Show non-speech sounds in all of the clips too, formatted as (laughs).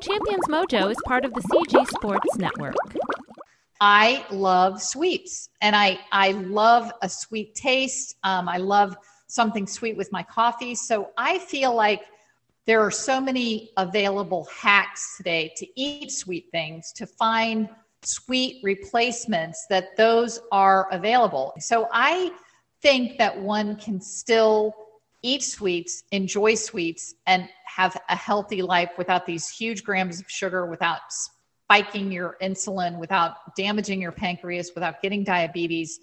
Champions Mojo is part of the CG Sports Network. I love sweets and I, I love a sweet taste. Um, I love something sweet with my coffee. So I feel like there are so many available hacks today to eat sweet things, to find sweet replacements that those are available. So I think that one can still eat sweets, enjoy sweets, and have a healthy life without these huge grams of sugar, without spiking your insulin, without damaging your pancreas, without getting diabetes.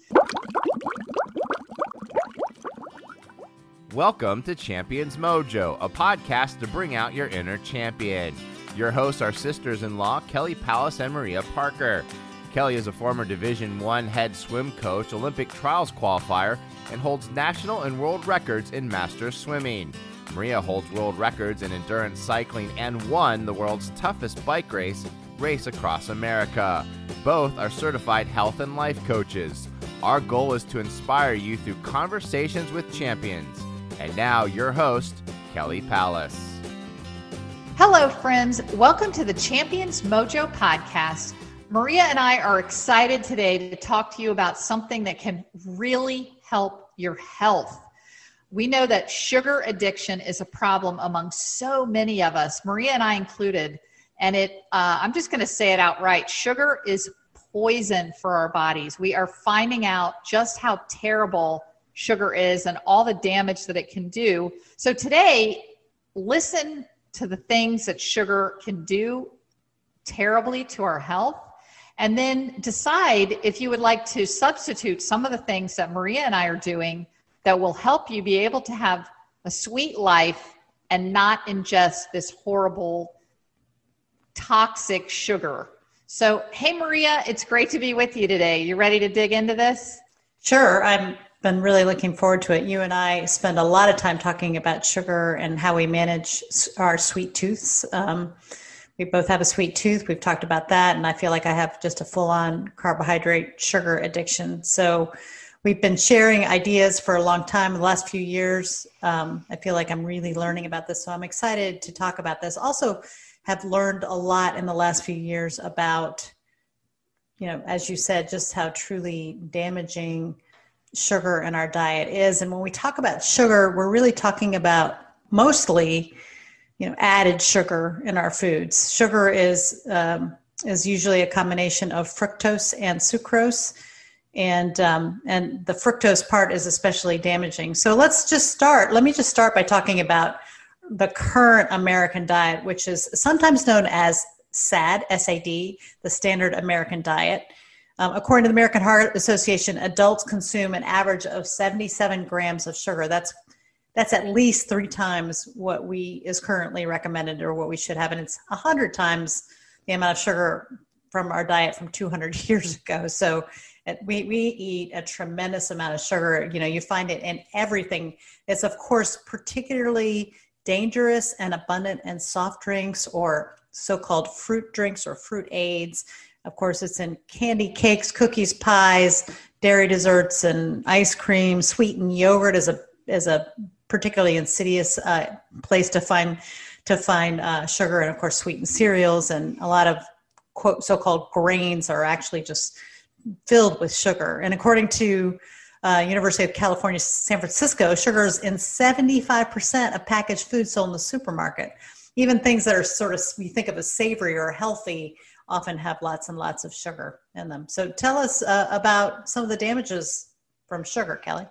Welcome to Champions Mojo, a podcast to bring out your inner champion. Your hosts are sisters-in-law Kelly Palace and Maria Parker. Kelly is a former Division 1 head swim coach, Olympic trials qualifier, and holds national and world records in master swimming. Maria holds world records in endurance cycling and won the world's toughest bike race, Race Across America. Both are certified health and life coaches. Our goal is to inspire you through conversations with champions. And now, your host, Kelly Palace. Hello, friends. Welcome to the Champions Mojo podcast. Maria and I are excited today to talk to you about something that can really help your health. We know that sugar addiction is a problem among so many of us, Maria and I included. And it, uh, I'm just going to say it outright sugar is poison for our bodies. We are finding out just how terrible sugar is and all the damage that it can do. So today, listen to the things that sugar can do terribly to our health. And then decide if you would like to substitute some of the things that Maria and I are doing that will help you be able to have a sweet life and not ingest this horrible toxic sugar. So, hey, Maria, it's great to be with you today. You ready to dig into this? Sure. I'm been really looking forward to it. You and I spend a lot of time talking about sugar and how we manage our sweet tooths. Um, we both have a sweet tooth. We've talked about that, and I feel like I have just a full on carbohydrate sugar addiction. So we've been sharing ideas for a long time the last few years. Um, I feel like I'm really learning about this, so I'm excited to talk about this. Also, have learned a lot in the last few years about, you know, as you said, just how truly damaging sugar in our diet is. And when we talk about sugar, we're really talking about mostly, you know, added sugar in our foods. Sugar is um, is usually a combination of fructose and sucrose, and um, and the fructose part is especially damaging. So let's just start. Let me just start by talking about the current American diet, which is sometimes known as SAD, SAD, the standard American diet. Um, according to the American Heart Association, adults consume an average of 77 grams of sugar. That's that's at least three times what we is currently recommended or what we should have, and it's 100 times the amount of sugar from our diet from 200 (laughs) years ago. So we we eat a tremendous amount of sugar. You know, you find it in everything. It's of course particularly dangerous and abundant in soft drinks or so-called fruit drinks or fruit aids of course, it's in candy, cakes, cookies, pies, dairy desserts, and ice cream. Sweetened yogurt is a is a particularly insidious uh, place to find to find uh, sugar, and of course, sweetened cereals and a lot of quote so-called grains are actually just filled with sugar. And according to uh, University of California, San Francisco, sugar is in 75% of packaged food sold in the supermarket. Even things that are sort of you think of as savory or healthy often have lots and lots of sugar in them. So tell us uh, about some of the damages from sugar, Kelly.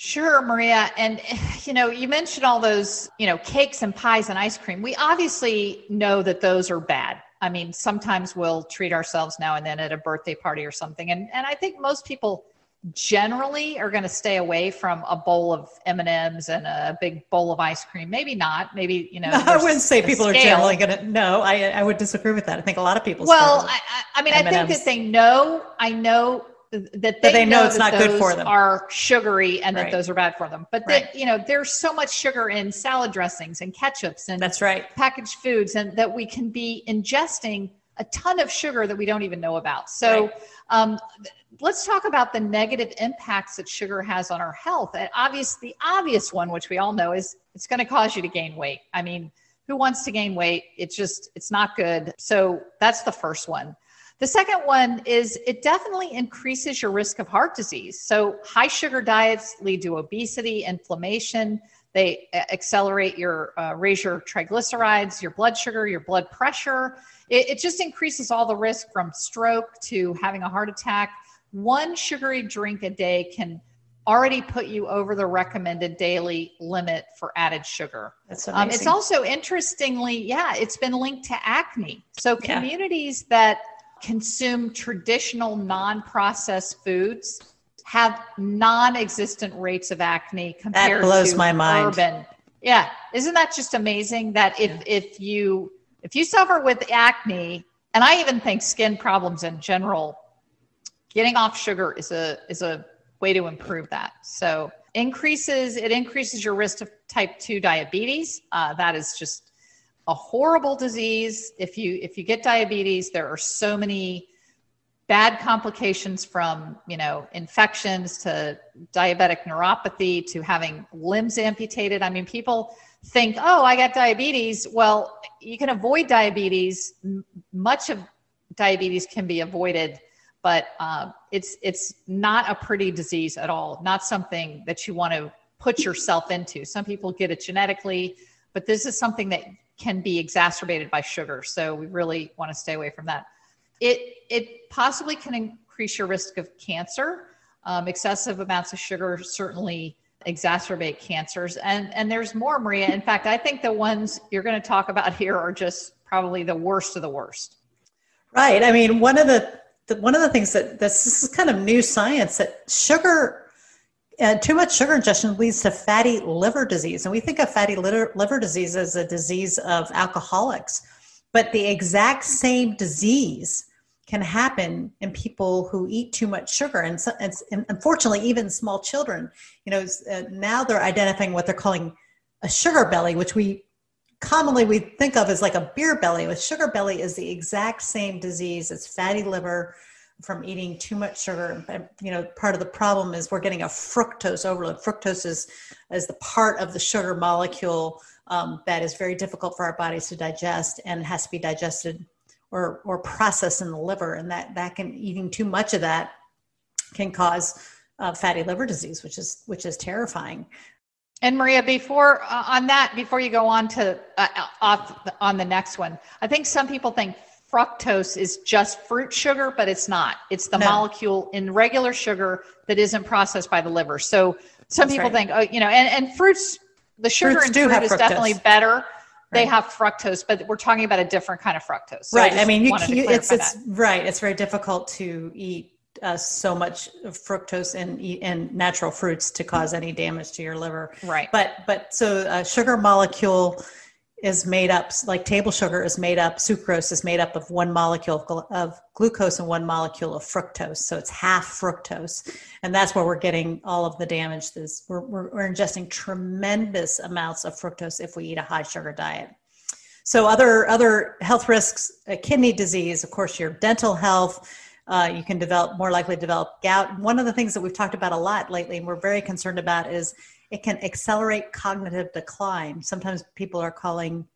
Sure, Maria. And, (sighs) you know, you mentioned all those, you know, cakes and pies and ice cream. We obviously know that those are bad. I mean, sometimes we'll treat ourselves now and then at a birthday party or something. And, and I think most people generally are going to stay away from a bowl of M&Ms and a big bowl of ice cream. Maybe not. Maybe, you know. No, (laughs) I wouldn't say people scale. are generally going to, no, I, I would disagree with that. I think a lot of people. Well, I, I mean, M&Ms. I think that they know, I know that they, they know, know, it's not good for them are sugary and right. that those are bad for them but right. that you know there's so much sugar in salad dressings and ketchups and that's right packaged foods and that we can be ingesting a ton of sugar that we don't even know about so right. um, let's talk about the negative impacts that sugar has on our health. And obvious, the obvious one, which we all know, is it's going to cause you to gain weight. I mean, who wants to gain weight? It's just, it's not good. So that's the first one. The second one is it definitely increases your risk of heart disease. So high sugar diets lead to obesity, inflammation. They accelerate your uh, raise your triglycerides, your blood sugar, your blood pressure. It, it just increases all the risk from stroke to having a heart attack. One sugary drink a day can already put you over the recommended daily limit for added sugar. That's amazing. Um, it's also interestingly, yeah, it's been linked to acne. So communities yeah. that consume traditional non-processed foods have non-existent rates of acne compared that blows to my mind. urban. Yeah, isn't that just amazing that if yeah. if you if you suffer with acne, and I even think skin problems in general, getting off sugar is a is a way to improve that. So increases it increases your risk of type two diabetes. Uh, that is just a horrible disease. If you if you get diabetes, there are so many bad complications from you know infections to diabetic neuropathy to having limbs amputated. I mean, people think, oh, I got diabetes. Well, you can avoid diabetes. Much of diabetes can be avoided, but uh, it's it's not a pretty disease at all. Not something that you want to put yourself into. Some people get it genetically, but this is something that can be exacerbated by sugar. So we really want to stay away from that. It it possibly can increase your risk of cancer. Um, excessive amounts of sugar certainly exacerbate cancers, and and there's more, Maria. In fact, I think the ones you're going to talk about (laughs) here are just probably the worst of the worst. Right. I mean, one of the, the one of the things that this, this is kind of new science that sugar and too much sugar ingestion leads to fatty liver disease. And we think of fatty liver, liver disease as a disease of alcoholics, but the exact same disease can happen in people who eat too much sugar. And, so, and, unfortunately, even small children, you know, uh, now they're identifying what they're calling a sugar belly, which we commonly we think of as like a beer belly. With sugar belly is the exact same disease. It's fatty liver from eating too much sugar. You know, part of the problem is we're getting a fructose overload. Fructose is, is the part of the sugar molecule um, that is very difficult for our bodies to digest and has to be digested or, or processed in the liver. And that, that can, eating too much of that can cause uh, fatty liver disease, which is, which is terrifying. And Maria, before uh, on that, before you go on to uh, off the, on the next one, I think some people think fructose is just fruit sugar, but it's not. It's the no. molecule in regular sugar that isn't processed by the liver. So some That's people right. think, oh, you know, and, and fruits, the sugar fruits in fruit is fructose. definitely better. They right. have fructose, but we're talking about a different kind of fructose. So right. I, I mean, you, you it's, it's right. It's very difficult to eat uh, so much fructose in in natural fruits to cause any damage to your liver. Right. But but so a sugar molecule is made up like table sugar is made up sucrose is made up of one molecule of glucose and one molecule of fructose. So it's half fructose. And that's where we're getting all of the damage this we're, we're, we're ingesting tremendous amounts of fructose if we eat a high sugar diet. So other other health risks uh, kidney disease of course your dental health uh, you can develop more likely develop gout. One of the things that we've talked about a lot lately and we're very concerned about is it can accelerate cognitive decline. Sometimes people are calling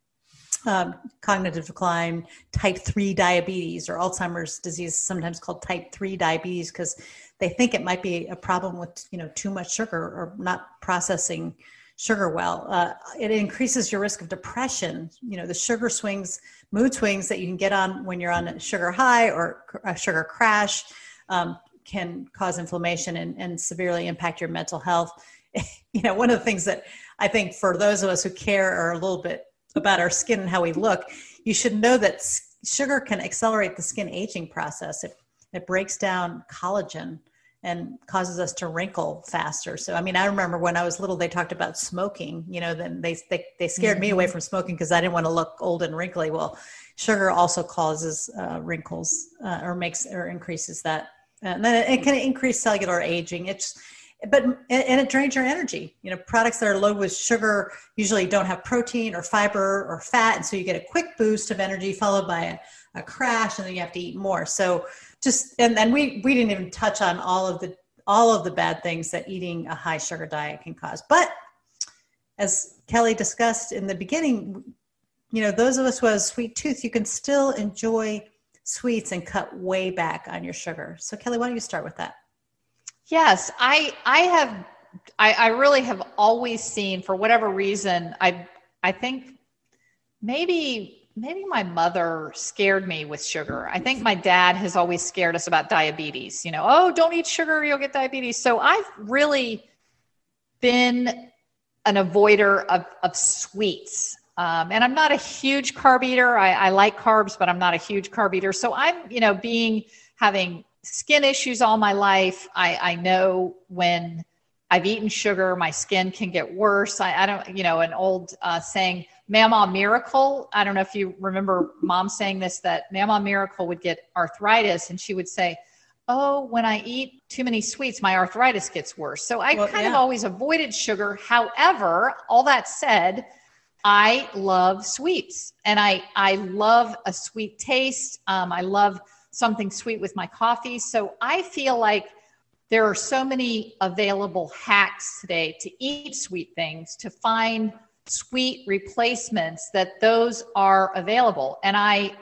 um, cognitive decline type 3 diabetes or Alzheimer's disease, sometimes called type 3 diabetes, because they think it might be a problem with you know too much sugar or not processing sugar well. Uh, it increases your risk of depression. You know the sugar swings, mood swings that you can get on when you're on a sugar high or a sugar crash. Um, can cause inflammation and, and severely impact your mental health (laughs) you know, one of the things that I think for those of us who care are a little bit about our skin and how we look, you should know that sugar can accelerate the skin aging process. It, it breaks down collagen and causes us to wrinkle faster. So, I mean, I remember when I was little, they talked about smoking, you know, then they, they, they scared mm-hmm. me away mm-hmm. from smoking because I didn't want to look old and wrinkly. Well, sugar also causes uh, wrinkles uh, or makes or increases that. And then it can increase cellular aging. It's, but and it drains your energy you know products that are low with sugar usually don't have protein or fiber or fat and so you get a quick boost of energy followed by a, a crash and then you have to eat more so just and then we we didn't even touch on all of the all of the bad things that eating a high sugar diet can cause but as kelly discussed in the beginning you know, those of us who have a sweet tooth, you can still enjoy sweets and cut way back on your sugar. So Kelly, why don't you start with that? Yes, I I have I, I really have always seen for whatever reason I I think maybe maybe my mother scared me with sugar. I think my dad has always scared us about diabetes. You know, oh, don't eat sugar, you'll get diabetes. So I've really been an avoider of, of sweets. Um, and I'm not a huge carb eater. I, I like carbs, but I'm not a huge carb eater. So I'm, you know, being having skin issues all my life. I, I know when I've eaten sugar, my skin can get worse. I, I don't, you know, an old uh, saying, Mama Miracle. I don't know if you remember mom saying this that Mama Miracle would get arthritis and she would say, Oh, when I eat too many sweets, my arthritis gets worse. So I well, kind yeah. of always avoided sugar. However, all that said, I love sweets and I, I love a sweet taste. Um, I love something sweet with my coffee. So I feel like there are so many available hacks today to eat sweet things, to find sweet replacements that those are available. And I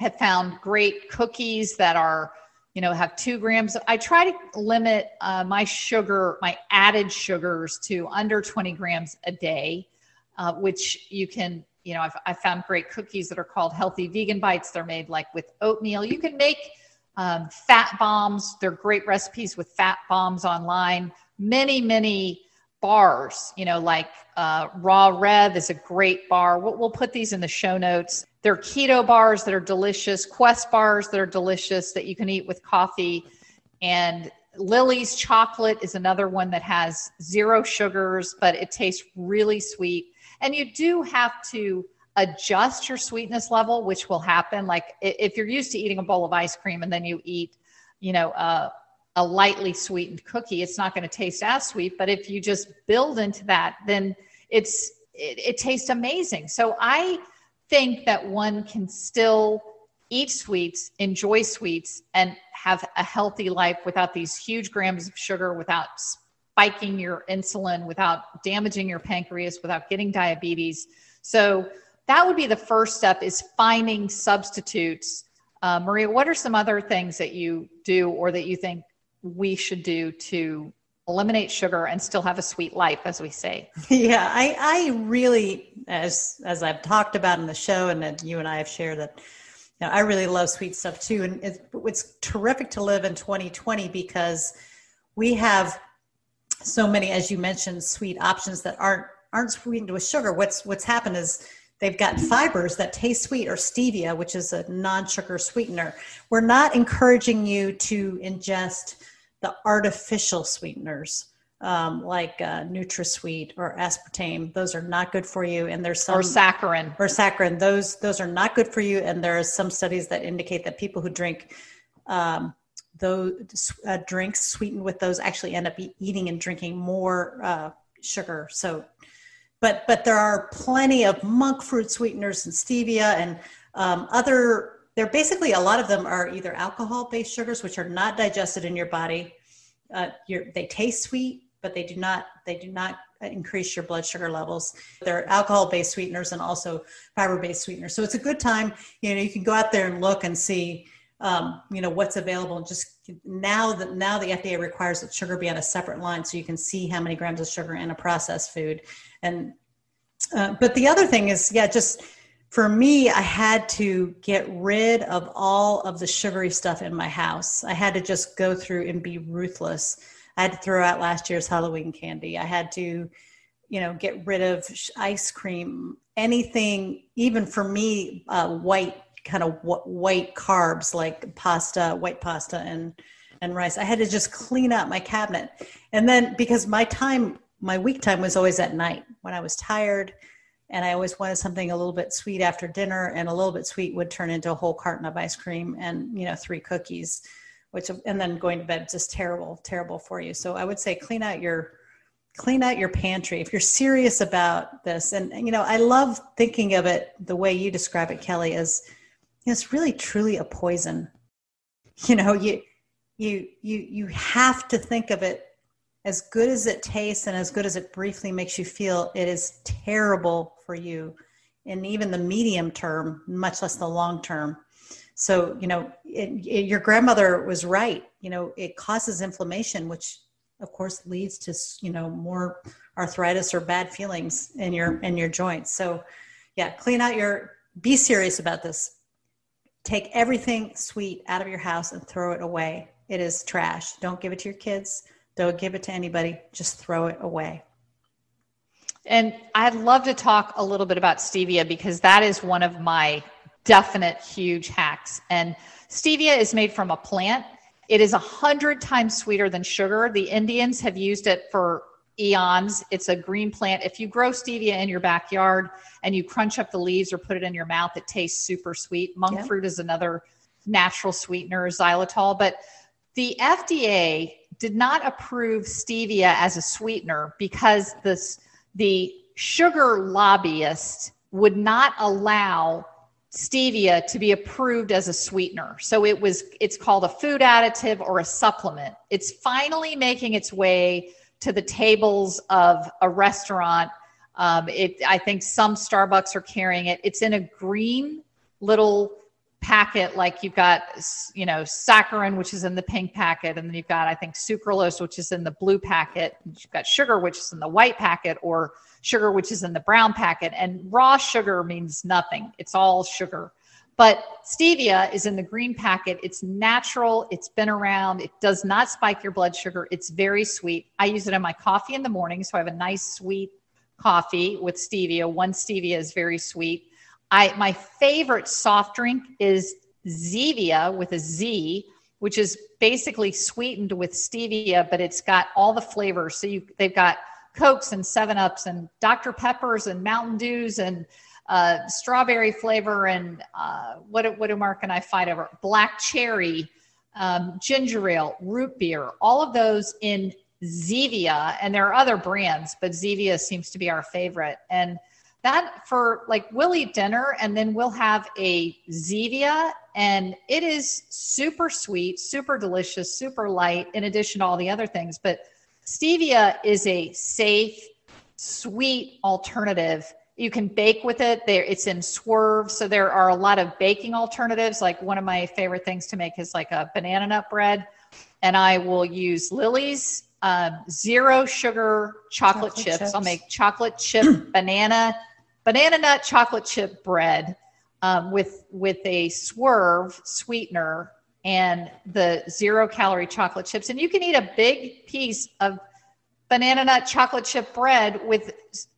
have found great cookies that are, you know, have two grams. I try to limit uh, my sugar, my added sugars to under 20 grams a day, uh, which you can, you know, I've, i found great cookies that are called healthy vegan bites. They're made like with oatmeal. You can make um, fat bombs. They're great recipes with fat bombs online. Many, many bars, you know, like uh, Raw Rev is a great bar. We'll, we'll put these in the show notes. They're keto bars that are delicious, Quest bars that are delicious that you can eat with coffee. And Lily's chocolate is another one that has zero sugars, but it tastes really sweet. And you do have to adjust your sweetness level, which will happen. Like if you're used to eating a bowl of ice cream and then you eat, you know, a lightly sweetened cookie, it's not going to taste as sweet. But if you just build into that, then it's it, it tastes amazing. So I think that one can still eat sweets, enjoy sweets, and have a healthy life without these huge grams of sugar, without spiking your insulin, without damaging your pancreas, without getting diabetes. So that would be the first step is finding substitutes. Uh, Maria, what are some other things that you do or that you think we should do to eliminate sugar and still have a sweet life as we say (laughs) yeah i i really as as i've talked about in the show and that you and i have shared that you know, i really love sweet stuff too and it's, it's terrific to live in 2020 because we have so many as you mentioned sweet options that aren't aren't sweetened with sugar what's what's happened is they've got fibers that taste sweet or stevia which is a non-sugar sweetener we're not encouraging you to ingest the artificial sweeteners um, like uh, NutraSweet or aspartame. Those are not good for you, and there's some or saccharin or saccharin. Those those are not good for you, and there are some studies that indicate that people who drink um, those uh, drinks sweetened with those actually end up eating and drinking more uh, sugar. So, but but there are plenty of monk fruit sweeteners and stevia and um, other they're basically a lot of them are either alcohol-based sugars, which are not digested in your body. Uh, they taste sweet, but they do not they do not increase your blood sugar levels. They're alcohol-based sweeteners and also fiber-based sweeteners. So it's a good time. You know, you can go out there and look and see, um, you know, what's available. Just now that now the FDA requires that sugar be on a separate line, so you can see how many grams of sugar in a processed food. And uh, but the other thing is, yeah, just for me, I had to get rid of all of the sugary stuff in my house. I had to just go through and be ruthless. I had to throw out last year's Halloween candy. I had to, you know, get rid of ice cream, anything, even for me, uh, white kind of white carbs like pasta, white pasta, and and rice. I had to just clean out my cabinet, and then because my time, my week time was always at night when I was tired and I always wanted something a little bit sweet after dinner, and a little bit sweet would turn into a whole carton of ice cream and you know three cookies, which and then going to bed just terrible, terrible for you. So I would say clean out your clean out your pantry if you're serious about this. And you know I love thinking of it the way you describe it, Kelly, as know, it's really truly a poison. You know you you you you have to think of it as good as it tastes and as good as it briefly makes you feel, it is terrible for you in even the medium term, much less the long term. So, you know, it, it, your grandmother was right. You know, it causes inflammation, which of course leads to, you know, more arthritis or bad feelings in your in your joints. So, yeah, clean out your be serious about this. Take everything sweet out of your house and throw it away. It is trash. Don't give it to your kids. Don't give it to anybody. Just throw it away. And I'd love to talk a little bit about stevia because that is one of my definite huge hacks. And stevia is made from a plant. It is a hundred times sweeter than sugar. The Indians have used it for eons. It's a green plant. If you grow stevia in your backyard and you crunch up the leaves or put it in your mouth, it tastes super sweet. Monk yeah. fruit is another natural sweetener, xylitol. But the FDA did not approve stevia as a sweetener because this the sugar lobbyist would not allow stevia to be approved as a sweetener. So it was it's called a food additive or a supplement. It's finally making its way to the tables of a restaurant. Um, it, I think some Starbucks are carrying it. It's in a green little packet, like you've got, you know, saccharin, which is in the pink packet, and then you've got, I think, sucralose, which is in the blue packet. You've got sugar, which is in the white packet, or sugar, which is in the brown packet. And raw sugar means nothing; it's all sugar. But stevia is in the green packet. It's natural. It's been around. It does not spike your blood sugar. It's very sweet. I use it in my coffee in the morning. So I have a nice sweet coffee with stevia. One stevia is very sweet. I, my favorite soft drink is Zevia with a Z, which is basically sweetened with stevia, but it's got all the flavors. So you, they've got Cokes and Seven Ups and Dr. Peppers and Mountain Dews and uh, strawberry flavor and uh, what, what do Mark and I fight over? Black cherry, um, ginger ale, root beer, all of those in Zevia. And there are other brands, but Zevia seems to be our favorite. And that for like we'll eat dinner and then we'll have a Zevia and it is super sweet, super delicious, super light in addition to all the other things. But stevia is a safe, sweet alternative you can bake with it. There, it's in swerve, so there are a lot of baking alternatives. Like one of my favorite things to make is like a banana nut bread, and I will use Lily's um, zero sugar chocolate, chocolate chips. chips. I'll make chocolate chip (clears throat) banana banana nut chocolate chip bread um, with with a swerve sweetener and the zero calorie chocolate chips, and you can eat a big piece of banana nut chocolate chip bread with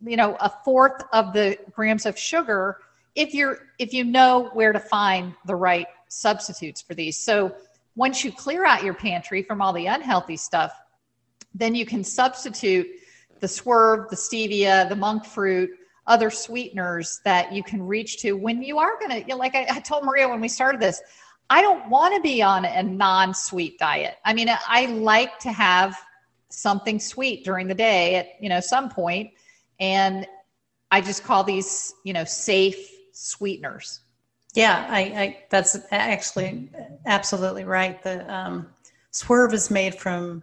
you know a fourth of the grams of sugar if you're if you know where to find the right substitutes for these. So once you clear out your pantry from all the unhealthy stuff then you can substitute the swerve the stevia the monk fruit other sweeteners that you can reach to when you are going to you know, like I, I told maria when we started this i don't want to be on a non-sweet diet. I mean i like to have something sweet during the day at you know some point. And i just call these you know safe sweeteners. Yeah i, I that's actually absolutely right. The um, swerve is made from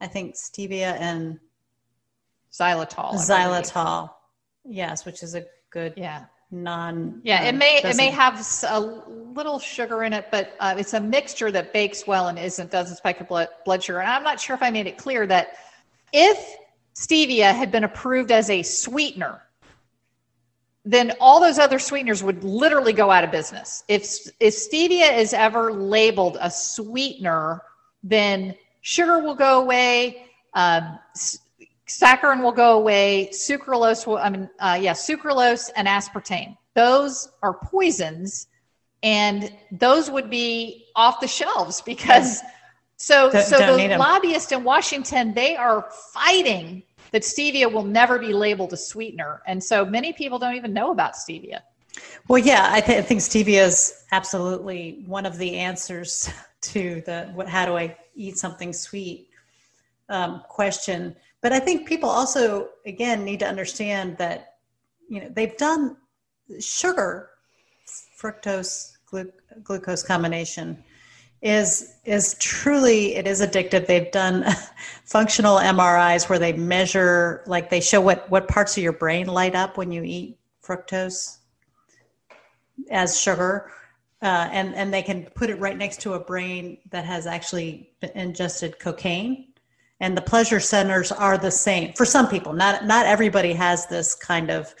i think stevia and xylitol xylitol. Yes which is a good yeah non yeah it um, may it may have a little sugar in it but uh, it's a mixture that bakes well and isn't doesn't spike your blood blood sugar. And i'm not sure if i made it clear that if stevia had been approved as a sweetener then all those other sweeteners would literally go out of business. If if stevia is ever labeled a sweetener then sugar will go away um, saccharin will go away. Sucralose will, I mean, uh, yeah, sucralose and aspartame. Those are poisons, and those would be off the shelves because. So, don't, so don't the lobbyists in Washington, they are fighting that stevia will never be labeled a sweetener, and so many people don't even know about stevia. Well, yeah, I, th- I think stevia is absolutely one of the answers (laughs) to the what, how do I eat something sweet um, question. But I think people also, again, need to understand that, you know, they've done sugar, fructose, glu- glucose combination is is truly it is addictive they've done (laughs) functional mris where they measure like they show what what parts of your brain light up when you eat fructose as sugar, uh, and and they can put it right next to a brain that has actually ingested cocaine. And the pleasure centers are the same for some people. Not not everybody has this kind of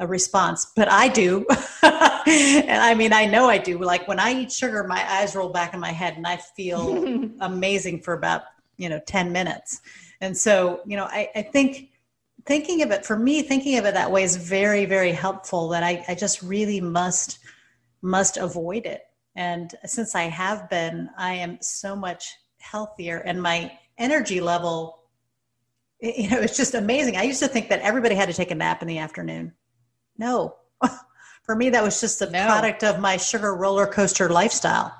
a response, but I do. (laughs) and I mean, I know I do. Like when I eat sugar, my eyes roll back in my head and I feel (laughs) amazing for about, you know, 10 minutes. And so, you know, I, I think thinking of it for me, thinking of it that way is very, very helpful that I, I just really must, must avoid it. And since I have been, I am so much healthier and my energy level, you know, it's just amazing. I used to think that everybody had to take a nap in the afternoon no. (laughs) For me, that was just a no. product of my sugar roller coaster lifestyle.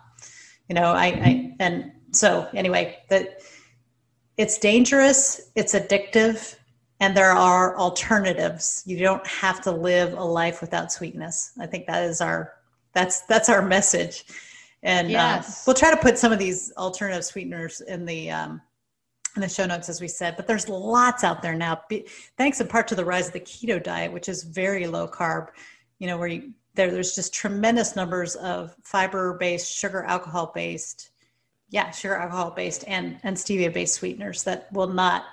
You know, I, I and so anyway, that it's dangerous, it's addictive, and there are alternatives. You don't have to live a life without sweetness. I think that is our that's that's our message. And uh, we'll try to put some of these alternative sweeteners in the um, in the show notes, as we said, but there's lots out there now. Be, thanks in part to the rise of the keto diet, which is very low carb, you know, where you, there, there's just tremendous numbers of fiber based, sugar alcohol based, yeah, sugar alcohol based and, and stevia based sweeteners that will not,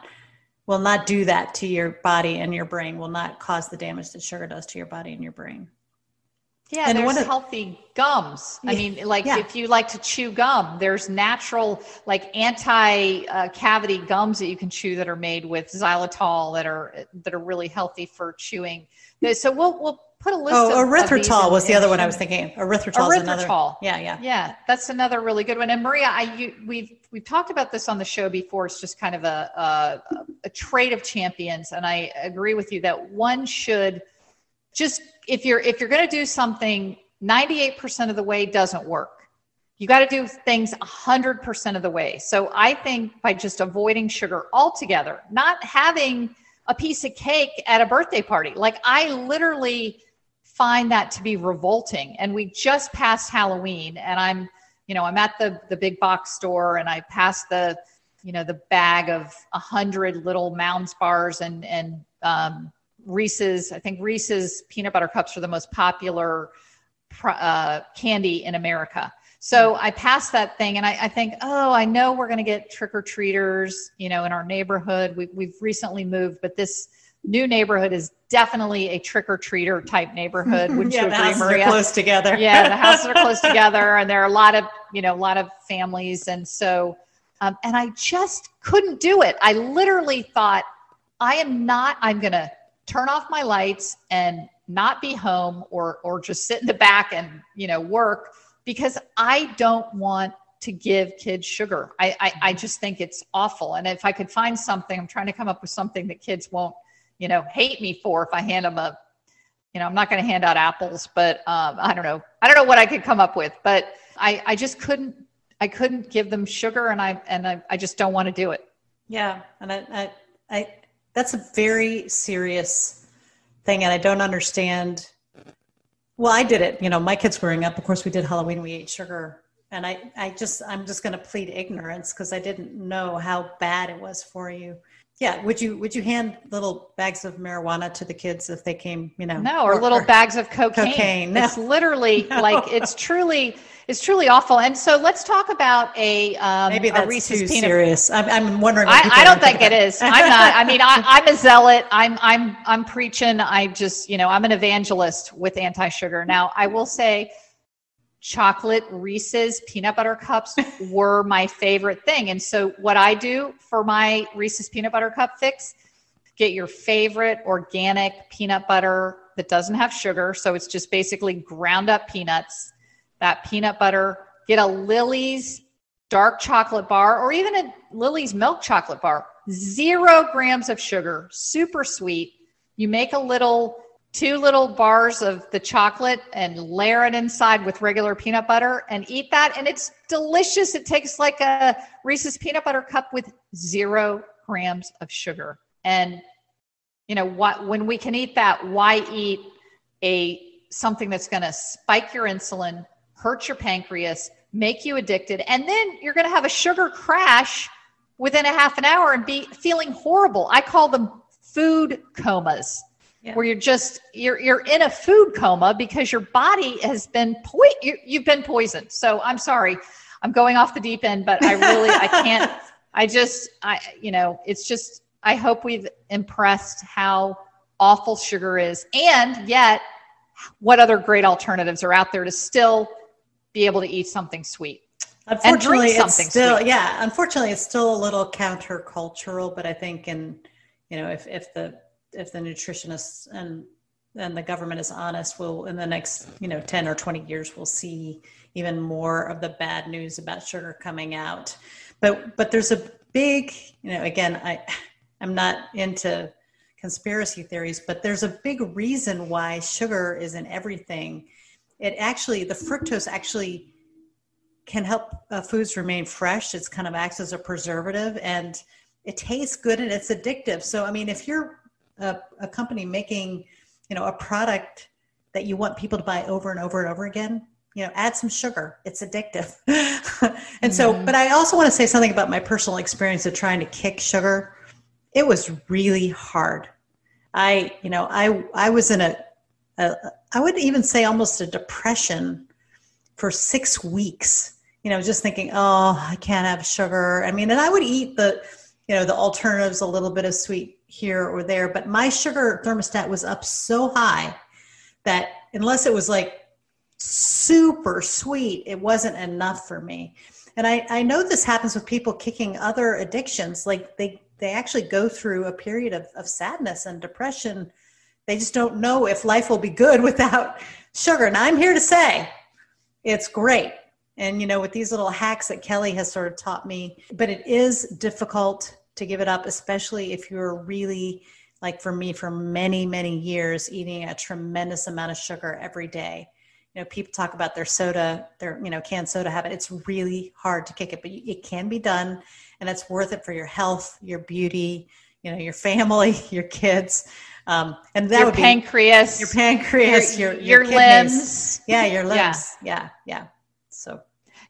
will not do that to your body and your brain, will not cause the damage that sugar does to your body and your brain. Yeah, and there's healthy gums. I mean, like yeah. if you like to chew gum, there's natural like anti-cavity uh, gums that you can chew that are made with xylitol that are that are really healthy for chewing. So we'll we'll put a list. Oh, of, erythritol of was the other one I was thinking. Erythritol. Erythritol. Another, yeah, yeah, yeah. That's another really good one. And Maria, I you, we've we've talked about this on the show before. It's just kind of a a, a trait of champions, and I agree with you that one should just if you're if you're going to do something 98% of the way doesn't work. You got to do things 100% of the way. So i think by just avoiding sugar altogether not having a piece of cake at a birthday party like i literally find that to be revolting. And we just passed halloween and i'm you know i'm at the the big box store and i passed the you know the bag of a hundred little mounds bars and and um, Reese's, I think Reese's peanut butter cups are the most popular uh, candy in America. So I pass that thing and I, I think, oh, I know we're going to get trick or treaters, you know, in our neighborhood. We, we've recently moved, but this new neighborhood is definitely a trick or treater type neighborhood. (laughs) Would yeah, you agree, the houses Maria? Are close together. yeah, the (laughs) houses are close together, and there are a lot of you know a lot of families, and so um, and I just couldn't do it. I literally thought I am not. I'm going to turn off my lights and not be home or or just sit in the back and you know work because I don't want to give kids sugar. I, I, I just think it's awful. And if I could find something, I'm trying to come up with something that kids won't, you know, hate me for if I hand them a, you know, I'm not going to hand out apples, but um, I don't know. I don't know what I could come up with, but I, I just couldn't, I couldn't give them sugar and I, and I, I just don't want to do it. Yeah. And I, I, I that's a very serious thing and i don't understand well i did it you know my kids growing up of course we did halloween we ate sugar and i i just i'm just going to plead ignorance because i didn't know how bad it was for you yeah would you would you hand little bags of marijuana to the kids if they came you know no or, or little or, bags of cocaine, cocaine. No. it's literally (laughs) no. like it's truly it's truly awful. And so let's talk about a um, maybe that's a Reese's too peanut. serious. I'm, I'm wondering. I, I don't think it is. I'm not. I mean, I, (laughs) am a zealot. I'm I'm I'm preaching. I just you know I'm an evangelist with anti-sugar. Now I will say, chocolate Reese's peanut butter cups (laughs) were my favorite thing. And so what I do for my Reese's peanut butter cup fix, get your favorite organic peanut butter that doesn't have sugar. So it's just basically ground up peanuts that peanut butter, get a Lily's dark chocolate bar or even a Lily's milk chocolate bar. Zero grams of sugar, super sweet. You make a little, two little bars of the chocolate and layer it inside with regular peanut butter and eat that. And it's delicious. It tastes like a Reese's peanut butter cup with zero grams of sugar. And, you know, what, when we can eat that, why eat a something that's going to spike your insulin, hurt your pancreas, make you addicted, and then you're going to have a sugar crash within a half an hour and be feeling horrible. I call them food comas. yeah. where you're just you're you're in a food coma because your body has been po- you, you've been poisoned. So I'm sorry, I'm going off the deep end, but I really I can't. I just I you know it's just I hope we've impressed how awful sugar is, and yet what other great alternatives are out there to still be able to eat something sweet. Unfortunately, it's still sweet. yeah. Unfortunately, it's still a little countercultural, but I think in you know if if the if the nutritionists and and the government is honest, we'll in the next you know ten or twenty years we'll see even more of the bad news about sugar coming out. But but there's a big you know again I I'm not into conspiracy theories, but there's a big reason why sugar is in everything. It actually the fructose actually can help uh, foods remain fresh. It's kind of acts as a preservative and it tastes good and it's addictive. So, I mean, if you're a, a company making, you know, a product that you want people to buy over and over and over again, you know, add some sugar. It's addictive. (laughs) and mm-hmm. so, but I also want to say something about my personal experience of trying to kick sugar. It was really hard. I, you know, I I was in a, a I would even say almost a depression for six weeks you know, just thinking, oh, I can't have sugar. I mean, and I would eat the, you know, the alternatives, a little bit of sweet here or there, but my sugar thermostat was up so high that unless it was like super sweet, it wasn't enough for me. And I, I know this happens with people kicking other addictions. Like they, they actually go through a period of, of sadness and depression. They just don't know if life will be good (laughs) without sugar. And I'm here to say it's great. And you know with these little hacks that kelly has sort of taught me but it is difficult to give it up especially if you're really like for me for many many years eating a tremendous amount of sugar every day. You know people talk about their soda their you know canned soda habit. It's really hard to kick it but it can be done and it's worth it for your health your beauty you know your family (laughs) your kids um, and that your would pancreas, be your pancreas your your, your, your limbs yeah your limbs yeah yeah, yeah. so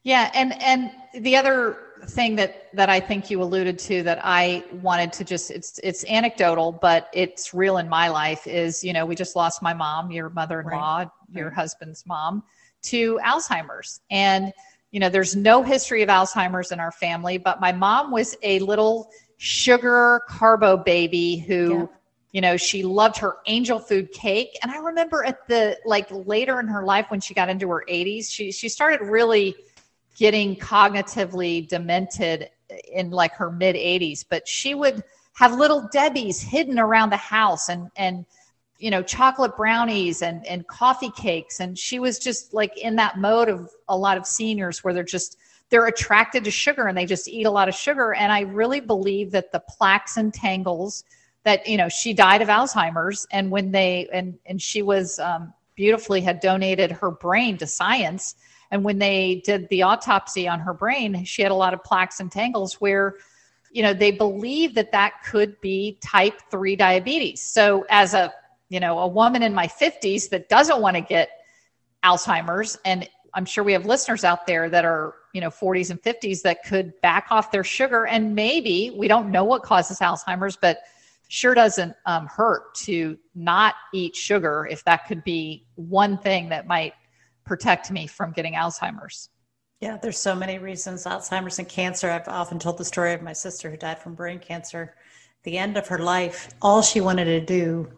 yeah, and and the other thing that that I think you alluded to that I wanted to just it's it's anecdotal but it's real in my life is you know we just lost my mom your mother-in-law right. your right. husband's mom to Alzheimer's and you know there's no history of Alzheimer's in our family but my mom was a little sugar carbo baby who yeah. You know she loved her angel food cake. And I remember at the like later in her life when she got into her 80s she she started really getting cognitively demented in like her mid 80s, but she would have little Debbie's hidden around the house and and you know chocolate brownies and and coffee cakes. And she was just like in that mode of a lot of seniors where they're just they're attracted to sugar and they just eat a lot of sugar. And I really believe that the plaques and tangles that you know she died of Alzheimer's and when they and and she was um, beautifully had donated her brain to science and when they did the autopsy on her brain, she had a lot of plaques and tangles where, you know, they believe that that could be type 3 diabetes. So as a, you know, a woman in my 50s that doesn't want to get Alzheimer's and I'm sure we have listeners out there that are, you know, 40s and 50s that could back off their sugar and maybe we don't know what causes Alzheimer's, but sure doesn't um, hurt to not eat sugar if that could be one thing that might protect me from getting Alzheimer's. Yeah, there's so many reasons Alzheimer's and cancer. I've often told the story of my sister who died from brain cancer. The end of her life, all she wanted to do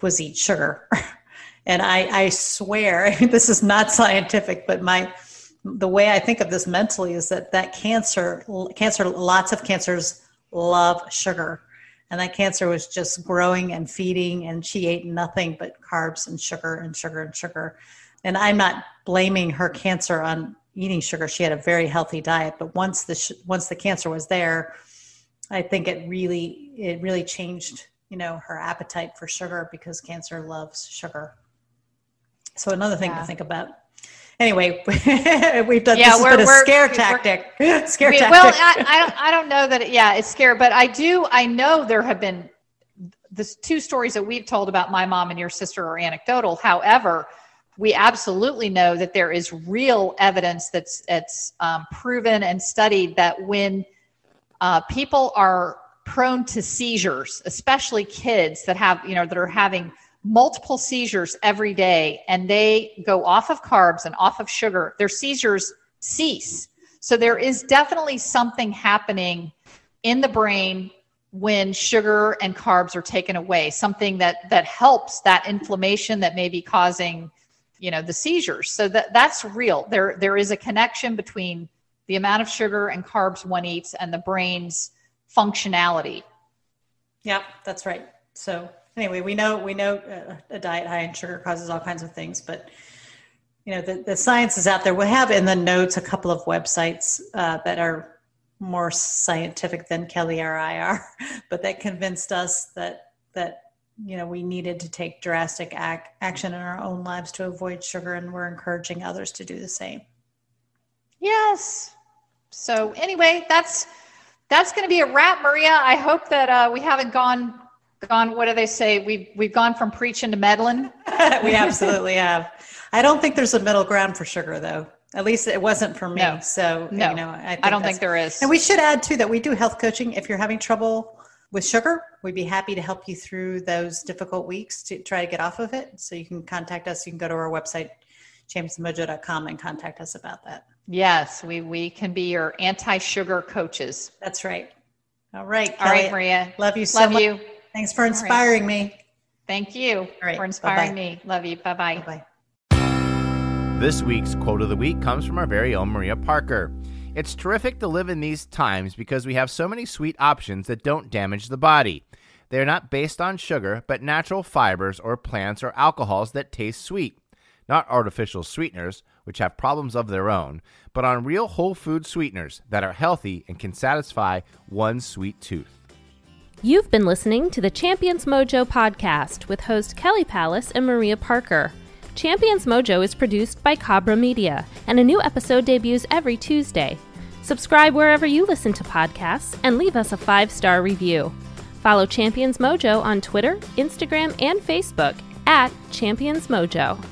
was eat sugar. (laughs) and I, I swear, (laughs) this is not scientific, but my the way I think of this mentally is that that cancer, cancer, lots of cancers love sugar, and that cancer was just growing and feeding, and she ate nothing but carbs and sugar and sugar and sugar and I'm not blaming her cancer on eating sugar. She had a very healthy diet, but once the sh- once the cancer was there, I think it really it really changed you know her appetite for sugar because cancer loves sugar. So another thing yeah. to think about. Anyway, (laughs) we've done yeah, this we're, been a scare tactic. (laughs) scare we, tactic. Well, I, I don't I don't know that it, yeah it's scare, but I do I know there have been the two stories that we've told about my mom and your sister are anecdotal. However, we absolutely know that there is real evidence that's that's um, proven and studied that when uh, people are prone to seizures, especially kids that have, you know, that are having multiple seizures every day and they go off of carbs and off of sugar, their seizures cease. So there is definitely something happening in the brain when sugar and carbs are taken away, something that that helps that inflammation that may be causing, you know, the seizures. So that that's real. There there is a connection between the amount of sugar and carbs one eats and the brain's functionality. Yeah, that's right. So anyway, we know we know uh, a diet high in sugar causes all kinds of things, but you know the, the science is out there. We have in the notes a couple of websites uh, that are more scientific than Kelly or I are, (laughs) but that convinced us that that you know we needed to take drastic ac- action in our own lives to avoid sugar, and we're encouraging others to do the same. Yes. So anyway, that's that's going to be a wrap, Maria. I hope that uh, we haven't gone gone. What do they say? We've we've gone from preaching to meddling. (laughs) we absolutely have. I don't think there's a middle ground for sugar, though. At least it wasn't for me. No. So No, you know, I, I don't think there is. And we should add too that we do health coaching. If you're having trouble with sugar, we'd be happy to help you through those difficult weeks to try to get off of it. So you can contact us. You can go to our website, championsmojo.com, and contact us about that. Yes, we we can be your anti-sugar coaches. That's right. All right. All right, Maria. Love you so Love much. you. Thanks for inspiring me. Thank you right, for inspiring bye-bye. me. Love you. Bye bye. Bye bye. This week's quote of the week comes from our very own Maria Parker. It's terrific to live in these times because we have so many sweet options that don't damage the body. They are not based on sugar, but natural fibers or plants or alcohols that taste sweet. Not artificial sweeteners, which have problems of their own, but on real whole food sweeteners that are healthy and can satisfy one sweet tooth. You've been listening to the Champions Mojo podcast with host Kelly Palace and Maria Parker. Champions Mojo is produced by Cabra Media, and a new episode debuts every Tuesday. Subscribe wherever you listen to podcasts and leave us a five star review. Follow Champions Mojo on Twitter, Instagram, and Facebook at Champions Mojo.